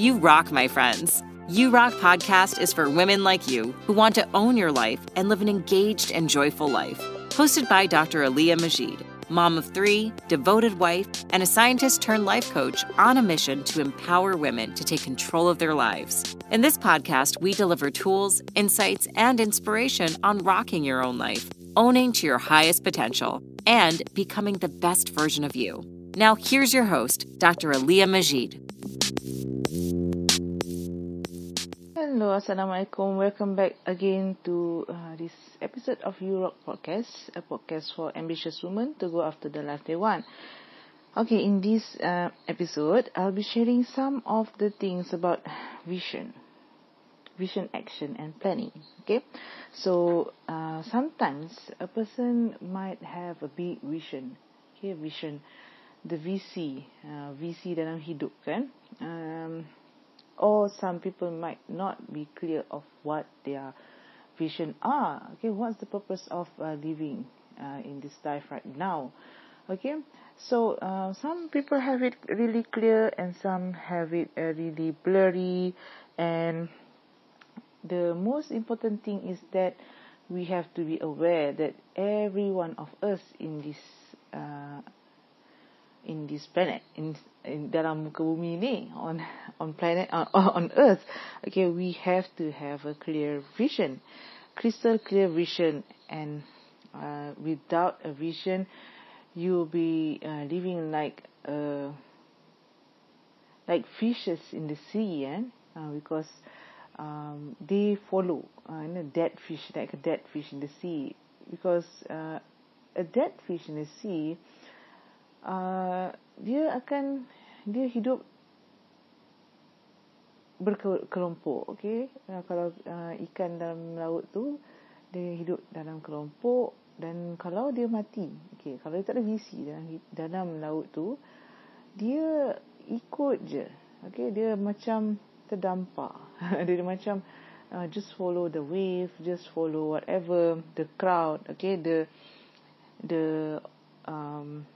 You rock, my friends. You Rock podcast is for women like you who want to own your life and live an engaged and joyful life. Hosted by Dr. Aliyah Majid, mom of three, devoted wife, and a scientist turned life coach on a mission to empower women to take control of their lives. In this podcast, we deliver tools, insights, and inspiration on rocking your own life, owning to your highest potential, and becoming the best version of you. Now, here's your host, Dr. Aliyah Majid. Hello, Assalamualaikum. Welcome back again to uh, this episode of Europe Podcast, a podcast for ambitious women to go after the life they want. Okay, in this uh, episode, I'll be sharing some of the things about vision, vision, action, and planning. Okay, so uh, sometimes a person might have a big vision. Okay, vision, the VC, uh, VC dalam hidup kan. Um, or some people might not be clear of what their vision are. Okay, what's the purpose of uh, living uh, in this life right now? Okay, so uh, some people have it really clear and some have it uh, really blurry. And the most important thing is that we have to be aware that every one of us in this uh, in this planet in, in dalam muka bumi ni on on planet uh, on earth okay we have to have a clear vision crystal clear vision and uh, without a vision you'll be uh, living like uh, like fishes in the sea eh? uh, because um, they follow uh, dead fish like a dead fish in the sea because uh, a dead fish in the sea uh, dia akan dia hidup berkelompok okey? Uh, kalau uh, ikan dalam laut tu dia hidup dalam kelompok dan kalau dia mati okey? Kalau dia tak ada visi dalam dalam laut tu dia ikut je okey? Dia macam terdampar. Dia, dia macam uh, just follow the wave just follow whatever the crowd okey? The the um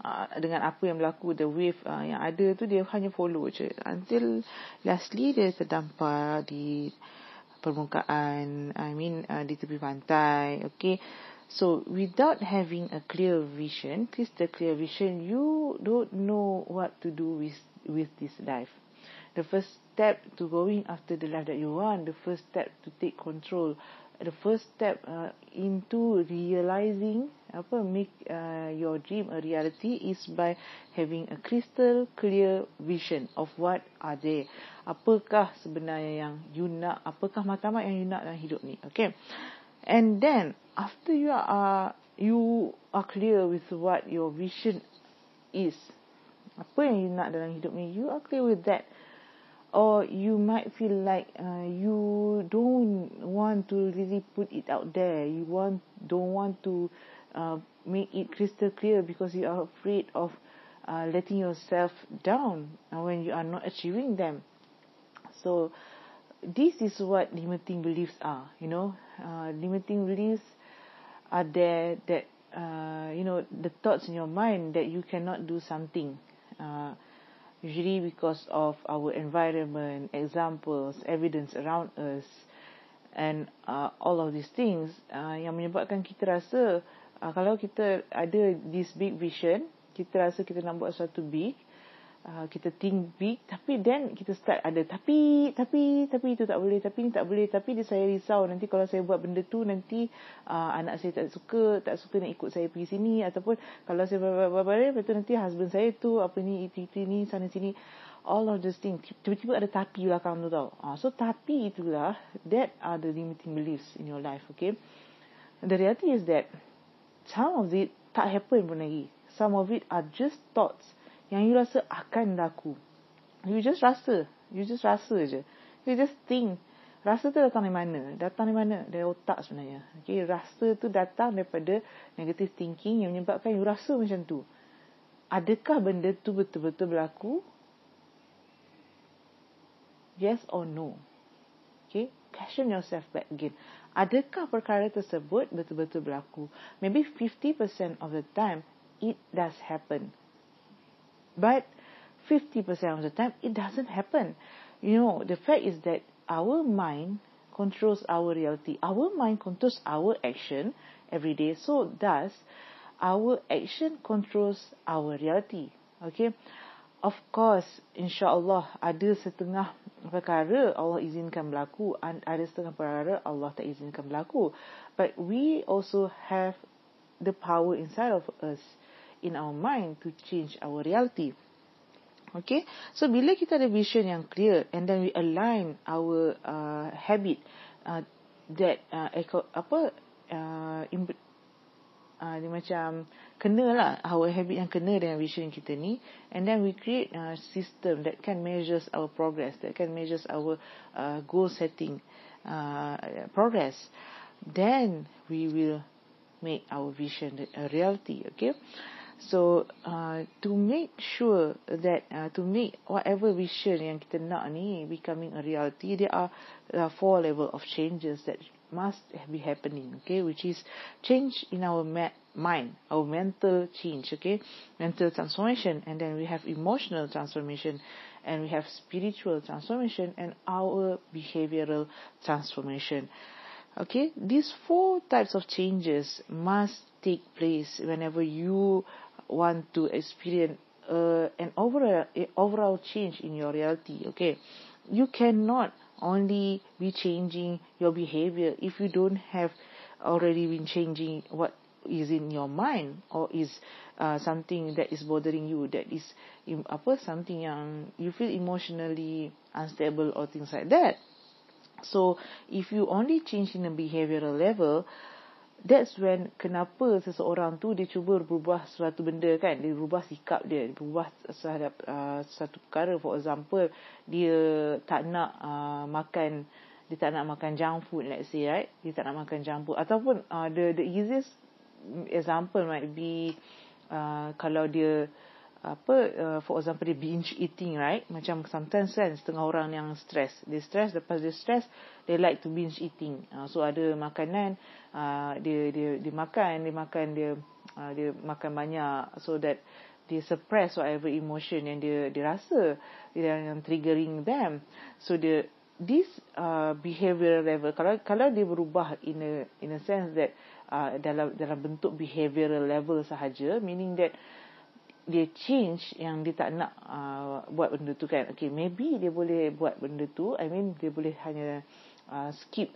Uh, dengan apa yang berlaku the wave uh, yang ada tu dia hanya follow je. Until lastly dia terdampar di permukaan I mean uh, di tepi pantai okay? So without having a clear vision crystal clear vision you don't know what to do with with this life. The first step to going after the life that you want the first step to take control the first step uh, into realizing apa make uh, your dream a reality is by having a crystal clear vision of what are there. Apakah sebenarnya yang you nak apakah matlamat yang you nak dalam hidup ni okay? And then after you are you are clear with what your vision is apa yang you nak dalam hidup ni you are clear with that or you might feel like uh, you don't want to really put it out there. You want don't want to uh, make it crystal clear because you are afraid of uh, letting yourself down when you are not achieving them. So this is what limiting beliefs are you know? Uh, limiting beliefs are there that uh, you know the thoughts in your mind that you cannot do something. Uh, usually because of our environment, examples, evidence around us, and uh, all of these things uh, yang menyebabkan kita rasa uh, kalau kita ada this big vision, kita rasa kita nak buat sesuatu big, uh, kita think big tapi then kita start ada tapi tapi tapi itu tak boleh tapi ni tak boleh tapi dia saya risau. Nanti kalau saya buat benda tu nanti uh, anak saya tak suka tak suka nak ikut saya pergi sini ataupun kalau saya buat lepas tu nanti husband saya tu apa ni itu itu ni sana sini all of these things tiba-tiba ada tapi belakang tu tau. Uh, so tapi itulah that are the limiting beliefs in your life okay? The reality is that some of it tak happen pun lagi. Some of it are just thoughts yang you rasa akan laku. You just rasa. You just rasa je. You just think. Rasa tu datang dari mana? Datang dari mana? Dari otak sebenarnya. Okay, rasa tu datang daripada negative thinking yang menyebabkan you rasa macam tu. Adakah benda tu betul-betul berlaku? Yes or no? Okay, question yourself back again. Adakah perkara tersebut betul-betul berlaku? Maybe 50% of the time, it does happen. But 50% of the time it doesn't happen. You know the fact is that our mind controls our reality. Our mind controls our action every day. So thus our action controls our reality. Okay? Of course insyaallah ada setengah perkara Allah izinkan berlaku ada setengah perkara Allah tak izinkan berlaku. But we also have the power inside of us in our mind to change our reality. Okay? So bila kita ada vision yang clear and then we align our uh, habit uh, that uh, apa uh, uh, dia macam kena lah our habit yang kena dengan vision kita ni and then we create a system that can measures our progress that can measures our uh, goal setting uh, progress. Then we will make our vision a reality okay so uh, to make sure that uh, to make whatever vision yang kita nak ni becoming a reality there are uh, four level of changes that must be happening okay? Which is change in our ma- mind our mental change okay? Mental transformation and then we have emotional transformation and we have spiritual transformation and our behavioral transformation. Okay? These four types of changes must take place whenever you want to experience uh, an overall overall change in your reality okay? You cannot only be changing your behavior if you don't have already been changing what is in your mind or is uh, something that is bothering you that is apa something yang you feel emotionally unstable or things like that. So if you only change in a behavioral level that's when kenapa seseorang tu dia cuba berubah suatu benda kan. Dia berubah sikap dia dia berubah terhadap uh, satu perkara. For example dia tak nak uh, makan dia tak nak makan junk food let's say right? Dia tak nak makan junk food. Ataupun uh, the the easiest example might be uh, kalau dia apa uh, for example dia binge eating right? Macam sometimes kan setengah orang yang stress. Dia stress lepas dia stress they like to binge eating. Uh, so ada makanan uh, dia dia dia makan dia makan dia uh, dia makan banyak. So that dia suppress whatever emotion yang dia dia rasa dia yang triggering them. So the this uh, behavioral level kalau kalau dia berubah in a in a sense that uh, dalam dalam bentuk behavioral level sahaja meaning that dia change yang dia tak nak uh, buat benda tu kan. Okay maybe dia boleh buat benda tu. I mean dia boleh hanya uh, skip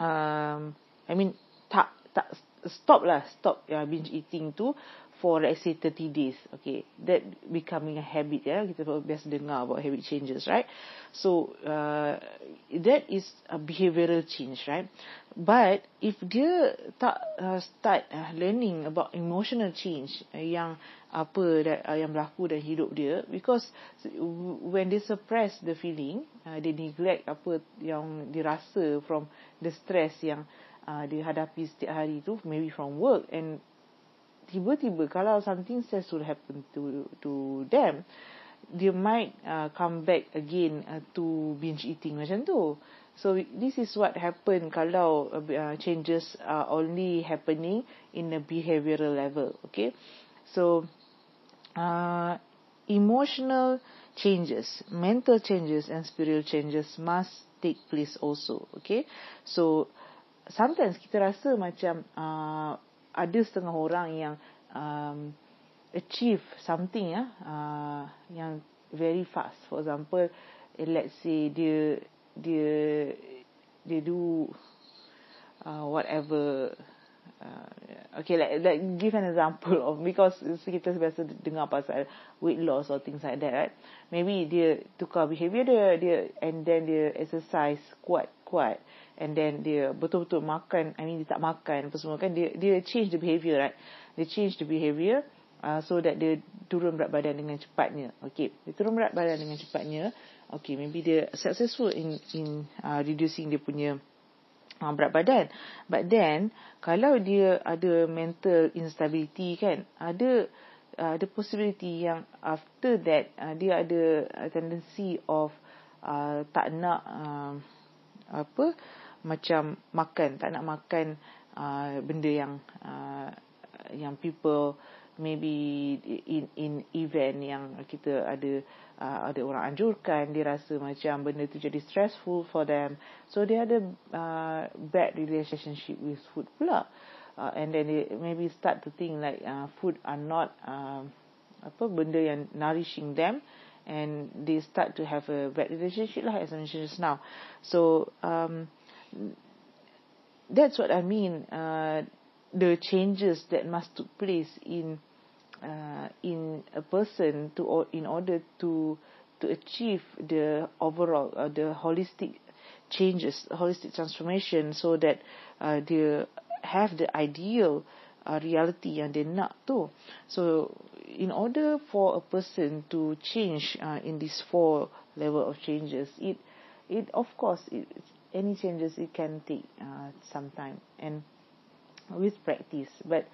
um i mean tak tak stop lah stop uh, binge eating tu for let's say 30 days. Okay that becoming a habit ya. Kita biasa dengar about habit changes right? So uh, that is a behavioral change right? But if dia tak uh, start uh, learning about emotional change uh, yang apa uh, yang berlaku dalam hidup dia. Because when they suppress the feeling uh, they neglect apa yang dirasa from the stress yang uh, dihadapi setiap hari tu maybe from work. And tiba-tiba kalau something stressful happen to to them they might uh, come back again uh, to binge eating macam tu. So this is what happen kalau uh, changes are only happening in a behavioral level okay? So uh, emotional changes mental changes and spiritual changes must take place also okay? So sometimes kita rasa macam uh, ada setengah orang yang um, achieve something ya uh, yang very fast. For example let's say dia dia dia do uh, whatever uh, okay like like give an example of because kita biasa dengar pasal weight loss or things like that right? Maybe dia tukar behavior dia dia and then dia exercise kuat kuat and then dia betul-betul makan I mean dia tak makan apa semua kan? Dia dia change the behavior right? Dia change the behavior uh, so that dia turun berat badan dengan cepatnya. Okay dia turun berat badan dengan cepatnya. Okay maybe dia successful in in uh, reducing dia punya uh, berat badan. But then kalau dia ada mental instability kan ada uh, ada possibility yang after that uh, dia ada tendency of uh, tak nak uh, apa macam makan tak nak makan uh, benda yang uh, yang people maybe in in event yang kita ada uh, ada orang anjurkan dia rasa macam benda tu jadi stressful for them. So dia ada uh, bad relationship with food pula. Uh, and then they maybe start to think like uh, food are not uh, apa benda yang nourishing them. And they start to have a bad relationship lah as I mentioned just now. So um, that's what I mean. Uh, the changes that must take place in uh, in a person to in order to to achieve the overall uh, the holistic changes holistic transformation so that uh, they have the ideal uh, reality yang dia nak tu. So in order for a person to change uh, in these four level of changes it it of course it, any changes it can take uh, some time. And with practice. But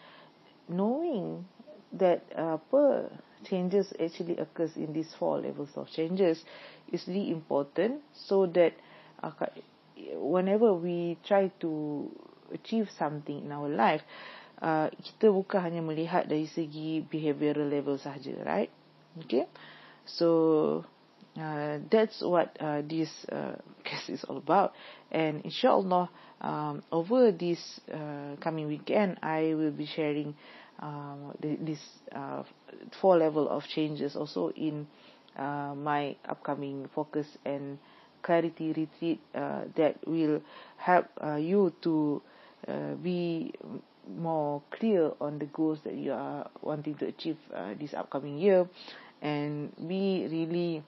knowing that uh, apa changes actually occurs in these four levels of changes is really important so that uh, whenever we try to achieve something in our life uh, kita bukan hanya melihat dari segi behavioral level sahaja right? Okay? So uh, that's what uh, this uh, case is all about. And insyaallah um, over this uh, coming weekend i will be sharing um, this uh, four level of changes also in uh, my upcoming focus and clarity retreat uh, that will help uh, you to uh, be more clear on the goals that you are wanting to achieve uh, this upcoming year and be really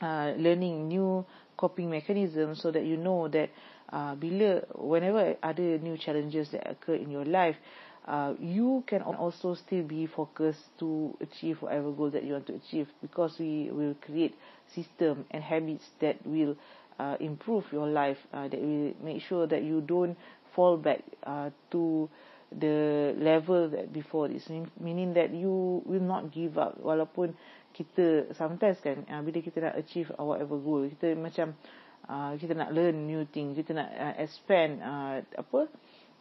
uh, learning new coping mechanisms so that you know that uh, bila whenever other new challenges that occur in your life uh, you can also still be focused to achieve whatever goal that you want to achieve because we will create system and habits that will uh, improve your life uh, that will make sure that you don't fall back uh, to the level that before. This meaning that you will not give up. Walaupun kita sometimes kan uh, bila kita nak achieve whatever goal kita macam kita nak learn new thing kita nak uh, expand uh, apa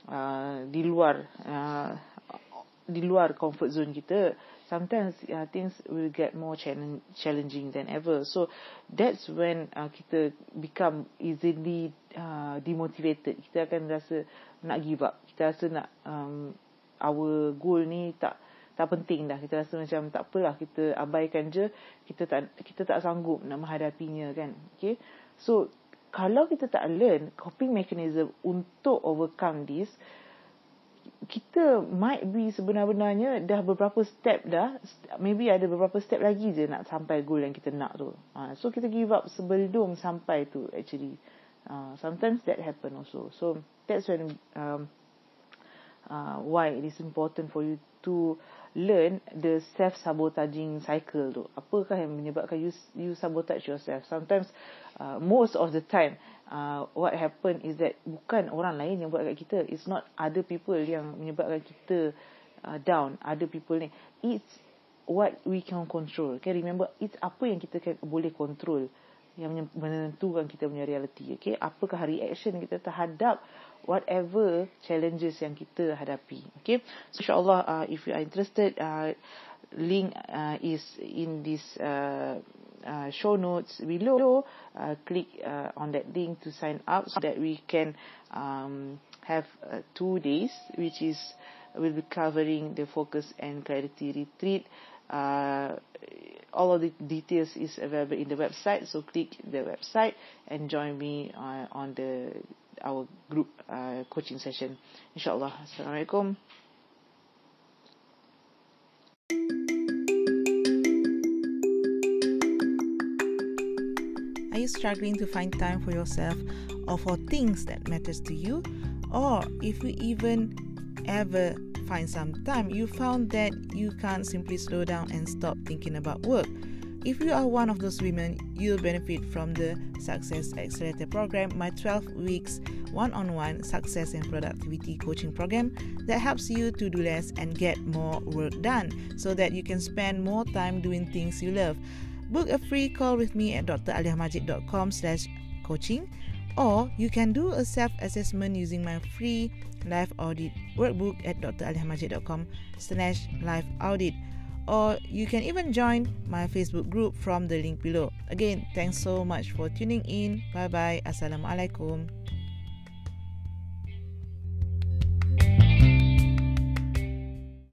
Uh, di luar uh, di luar comfort zone kita sometimes uh, things will get more challenging than ever. So that's when uh, kita become easily uh, demotivated. Kita akan rasa nak give up. Kita rasa nak um, our goal ni tak tak penting dah. Kita rasa macam tak apalah kita abaikan je. Kita tak kita tak sanggup nak menghadapinya kan? Okay so kalau kita tak learn coping mechanism untuk overcome this kita might be sebenar-benarnya dah beberapa step dah maybe ada beberapa step lagi je nak sampai goal yang kita nak tu. Uh, so kita give up sebelum sampai tu actually. Uh, sometimes that happen also. So that's when um, uh, why it is important for you to learn the self sabotaging cycle tu. Apakah yang menyebabkan you you sabotage yourself? Sometimes uh, most of the time uh, what happen is that bukan orang lain yang buat kat kita. It's not other people yang menyebabkan kita uh, down. Other people ni. It's what we can control. Okay remember it's apa yang kita can, boleh control yang menentukan kita punya reality. Okay apakah reaction kita terhadap whatever challenges yang kita hadapi. Okay? So insyaallah uh, if you are interested uh, link uh, is in this uh, uh, show notes below. Uh, click uh, on that link to sign up so that we can um, have uh, two days which is will be covering the focus and clarity retreat. Uh, all of the details is available in the website so click the website and join me uh, on the our group uh, coaching session insyaallah assalamualaikum Are you struggling to find time for yourself or for things that matters to you? Or if you even ever find some time, you found that you can't simply slow down and stop thinking about work. If you are one of those women, you'll benefit from the Success Accelerator program, my 12 weeks one on one success and productivity coaching program that helps you to do less and get more work done so that you can spend more time doing things you love. Book a free call with me at dralihamajid.com slash coaching or you can do a self-assessment using my free live audit workbook at dralihamajid.com slash live audit or you can even join my Facebook group from the link below. Again, thanks so much for tuning in. Bye bye. Assalamualaikum.